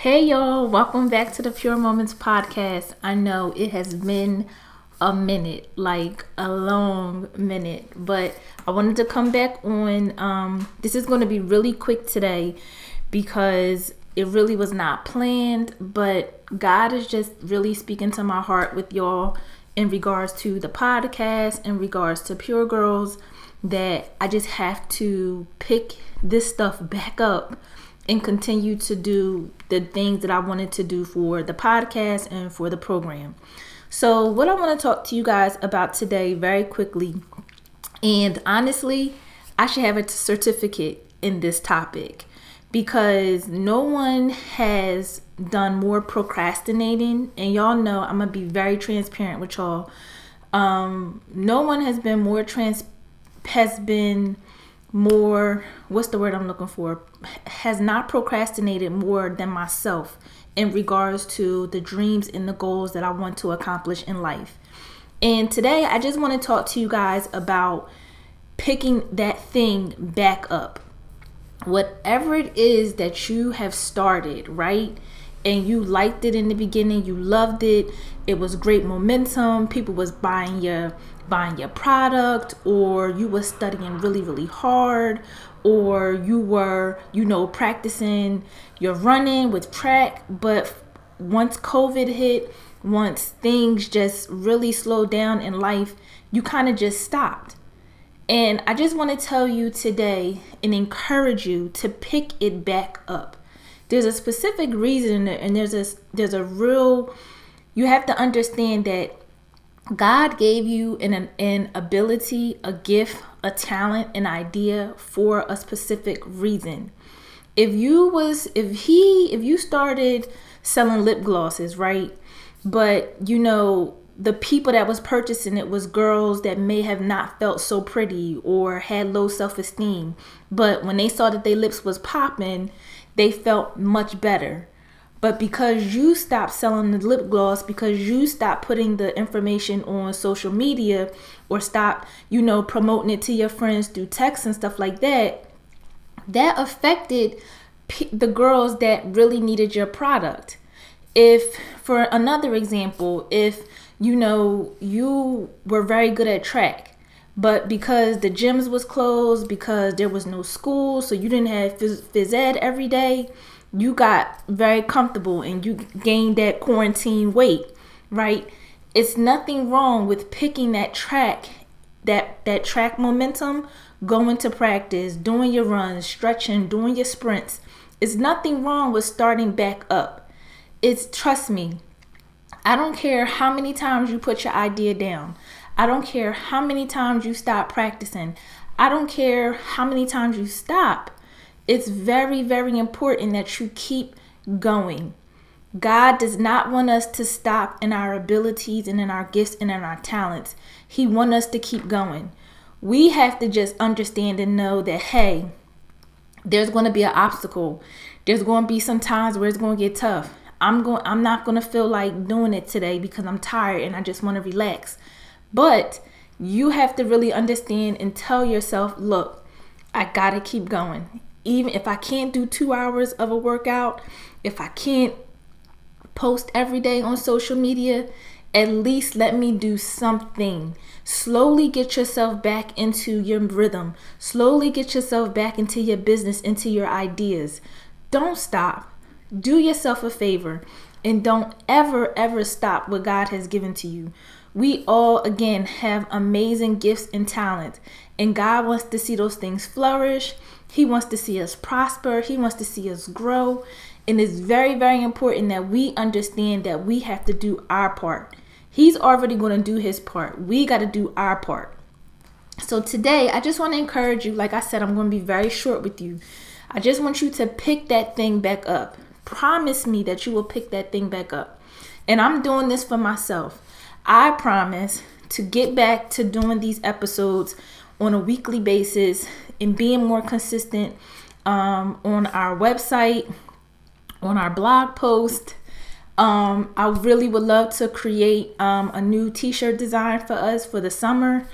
Hey y'all, welcome back to the Pure Moments podcast. I know it has been a minute, like a long minute, but I wanted to come back on. Um, this is going to be really quick today because it really was not planned, but God is just really speaking to my heart with y'all in regards to the podcast, in regards to Pure Girls, that I just have to pick this stuff back up and continue to do the things that I wanted to do for the podcast and for the program. So, what I want to talk to you guys about today, very quickly, and honestly, I should have a certificate in this topic because no one has done more procrastinating. And y'all know I'm gonna be very transparent with y'all. Um, no one has been more trans has been more what's the word I'm looking for has not procrastinated more than myself in regards to the dreams and the goals that I want to accomplish in life. And today I just want to talk to you guys about picking that thing back up. Whatever it is that you have started, right? And you liked it in the beginning, you loved it, it was great momentum, people was buying your buying your product or you were studying really really hard or you were you know practicing your running with track. But once covid hit once things just really slowed down in life you kind of just stopped. And i just want to tell you today and encourage you to pick it back up. There's a specific reason and there's a there's a real you have to understand that God gave you an, an ability, a gift, a talent, an idea for a specific reason. If you was if he if you started selling lip glosses, right? But you know, the people that was purchasing it was girls that may have not felt so pretty or had low self-esteem, but when they saw that their lips was popping, they felt much better. But because you stopped selling the lip gloss, because you stopped putting the information on social media or stop, you know, promoting it to your friends through text and stuff like that, that affected p- the girls that really needed your product. If, for another example, if you know you were very good at track, but because the gyms was closed, because there was no school, so you didn't have phys, phys ed every day, you got very comfortable and you gained that quarantine weight, right? It's nothing wrong with picking that track, that that track momentum, going to practice, doing your runs, stretching, doing your sprints. It's nothing wrong with starting back up. It's trust me. I don't care how many times you put your idea down. I don't care how many times you stop practicing. I don't care how many times you stop it's very, very important that you keep going. God does not want us to stop in our abilities and in our gifts and in our talents. He wants us to keep going. We have to just understand and know that, hey, there's going to be an obstacle. There's going to be some times where it's going to get tough. I'm going I'm not going to feel like doing it today because I'm tired and I just want to relax. But you have to really understand and tell yourself, look, I got to keep going even if I can't do two hours of a workout, if I can't post every day on social media, at least let me do something. Slowly get yourself back into your rhythm. Slowly get yourself back into your business, into your ideas. Don't stop. Do yourself a favor and don't ever, ever stop what God has given to you. We all, again, have amazing gifts and talent, and God wants to see those things flourish. He wants to see us prosper. He wants to see us grow. And it's very, very important that we understand that we have to do our part. He's already going to do his part. We got to do our part. So today, I just want to encourage you. Like I said, I'm going to be very short with you. I just want you to pick that thing back up. Promise me that you will pick that thing back up. And I'm doing this for myself. I promise to get back to doing these episodes on a weekly basis and being more consistent um, on our website, on our blog post. Um, I really would love to create um, a new t shirt design for us for the summer.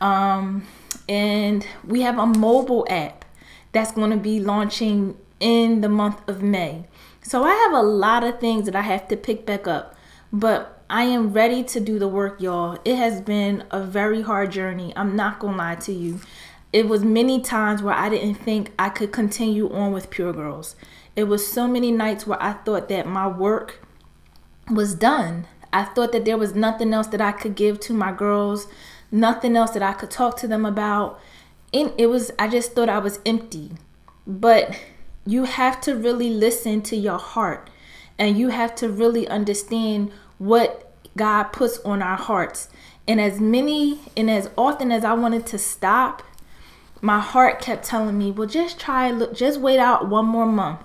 Um, and we have a mobile app that's going to be launching in the month of May. So I have a lot of things that I have to pick back up, but I am ready to do the work, y'all. It has been a very hard journey. I'm not going to lie to you. It was many times where I didn't think I could continue on with Pure Girls. It was so many nights where I thought that my work was done. I thought that there was nothing else that I could give to my girls, nothing else that I could talk to them about. And it was I just thought I was empty. But you have to really listen to your heart and you have to really understand what God puts on our hearts. And as many and as often as I wanted to stop, my heart kept telling me, "Well, just try look just wait out one more month."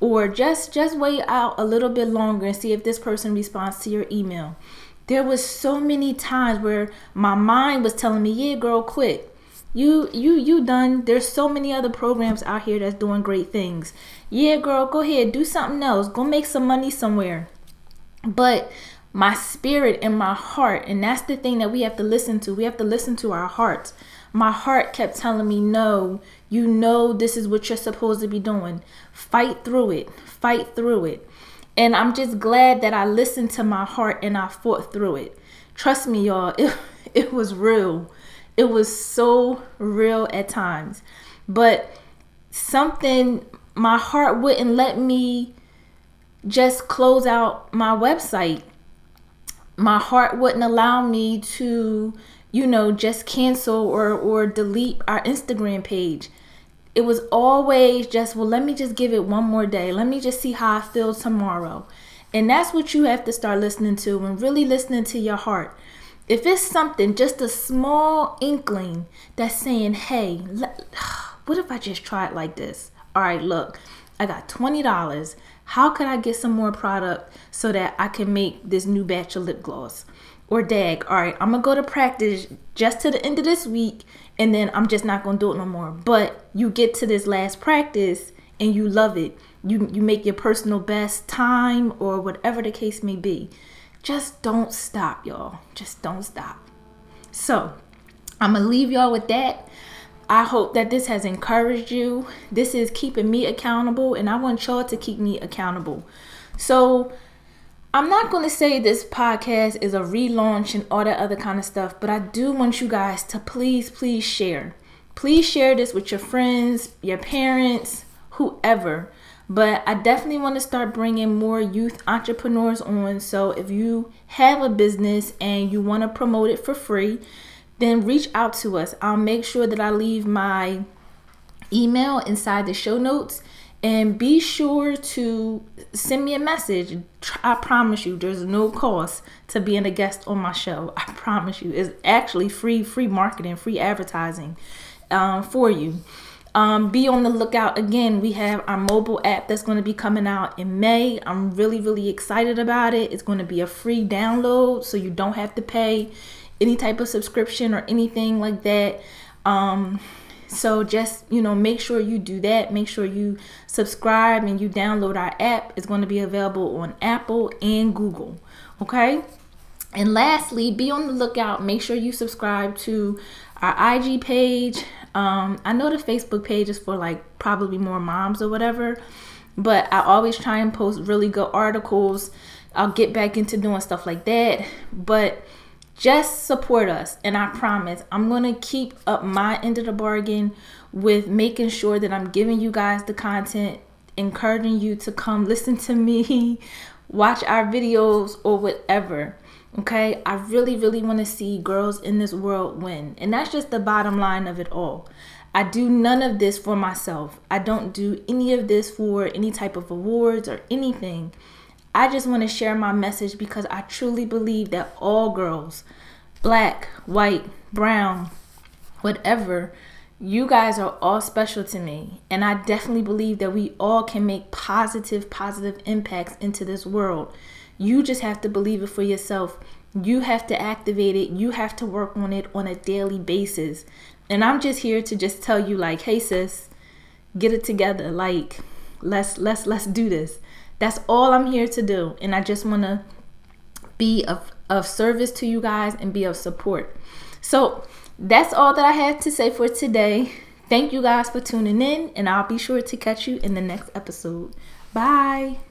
Or just just wait out a little bit longer and see if this person responds to your email. There was so many times where my mind was telling me, "Yeah, girl, quit." You you you done. There's so many other programs out here that's doing great things. Yeah, girl, go ahead, do something else. Go make some money somewhere. But my spirit and my heart, and that's the thing that we have to listen to. We have to listen to our hearts. My heart kept telling me, "No, you know this is what you're supposed to be doing. Fight through it. Fight through it." And I'm just glad that I listened to my heart and I fought through it. Trust me, y'all, it, it was real it was so real at times. But something, my heart wouldn't let me just close out my website. My heart wouldn't allow me to, you know, just cancel or, or delete our Instagram page. It was always just, well, let me just give it one more day. Let me just see how I feel tomorrow. And that's what you have to start listening to and really listening to your heart if it's something, just a small inkling that's saying, hey, let, what if I just try it like this? All right, look, I got $20. How can I get some more product so that I can make this new batch of lip gloss? Or dag, all right, I'm gonna go to practice just to the end of this week and then I'm just not gonna do it no more. But you get to this last practice and you love it. You you make your personal best time or whatever the case may be. Just don't stop, y'all. Just don't stop. So, I'm going to leave y'all with that. I hope that this has encouraged you. This is keeping me accountable, and I want y'all to keep me accountable. So, I'm not going to say this podcast is a relaunch and all that other kind of stuff, but I do want you guys to please, please share. Please share this with your friends, your parents, whoever. But I definitely want to start bringing more youth entrepreneurs on. So if you have a business and you want to promote it for free, then reach out to us. I'll make sure that I leave my email inside the show notes and be sure to send me a message. I promise you, there's no cost to being a guest on my show. I promise you, it's actually free, free marketing, free advertising um, for you. Um, be on the lookout again. We have our mobile app that's going to be coming out in May. I'm really, really excited about it. It's going to be a free download, so you don't have to pay any type of subscription or anything like that. Um, so just you know, make sure you do that. Make sure you subscribe and you download our app. It's going to be available on Apple and Google. Okay. And lastly, be on the lookout. Make sure you subscribe to our IG page. Um, I know the Facebook page is for like probably more moms or whatever, but I always try and post really good articles. I'll get back into doing stuff like that, but just support us. And I promise I'm going to keep up my end of the bargain with making sure that I'm giving you guys the content, encouraging you to come listen to me, watch our videos, or whatever. Okay, I really, really want to see girls in this world win. And that's just the bottom line of it all. I do none of this for myself. I don't do any of this for any type of awards or anything. I just want to share my message because I truly believe that all girls, black, white, brown, whatever, you guys are all special to me. And I definitely believe that we all can make positive, positive impacts into this world. You just have to believe it for yourself. You have to activate it. You have to work on it on a daily basis. And I'm just here to just tell you like, "Hey sis, get it together. Like, let's let's let's do this." That's all I'm here to do. And I just want to be of of service to you guys and be of support. So, that's all that I had to say for today. Thank you guys for tuning in, and I'll be sure to catch you in the next episode. Bye.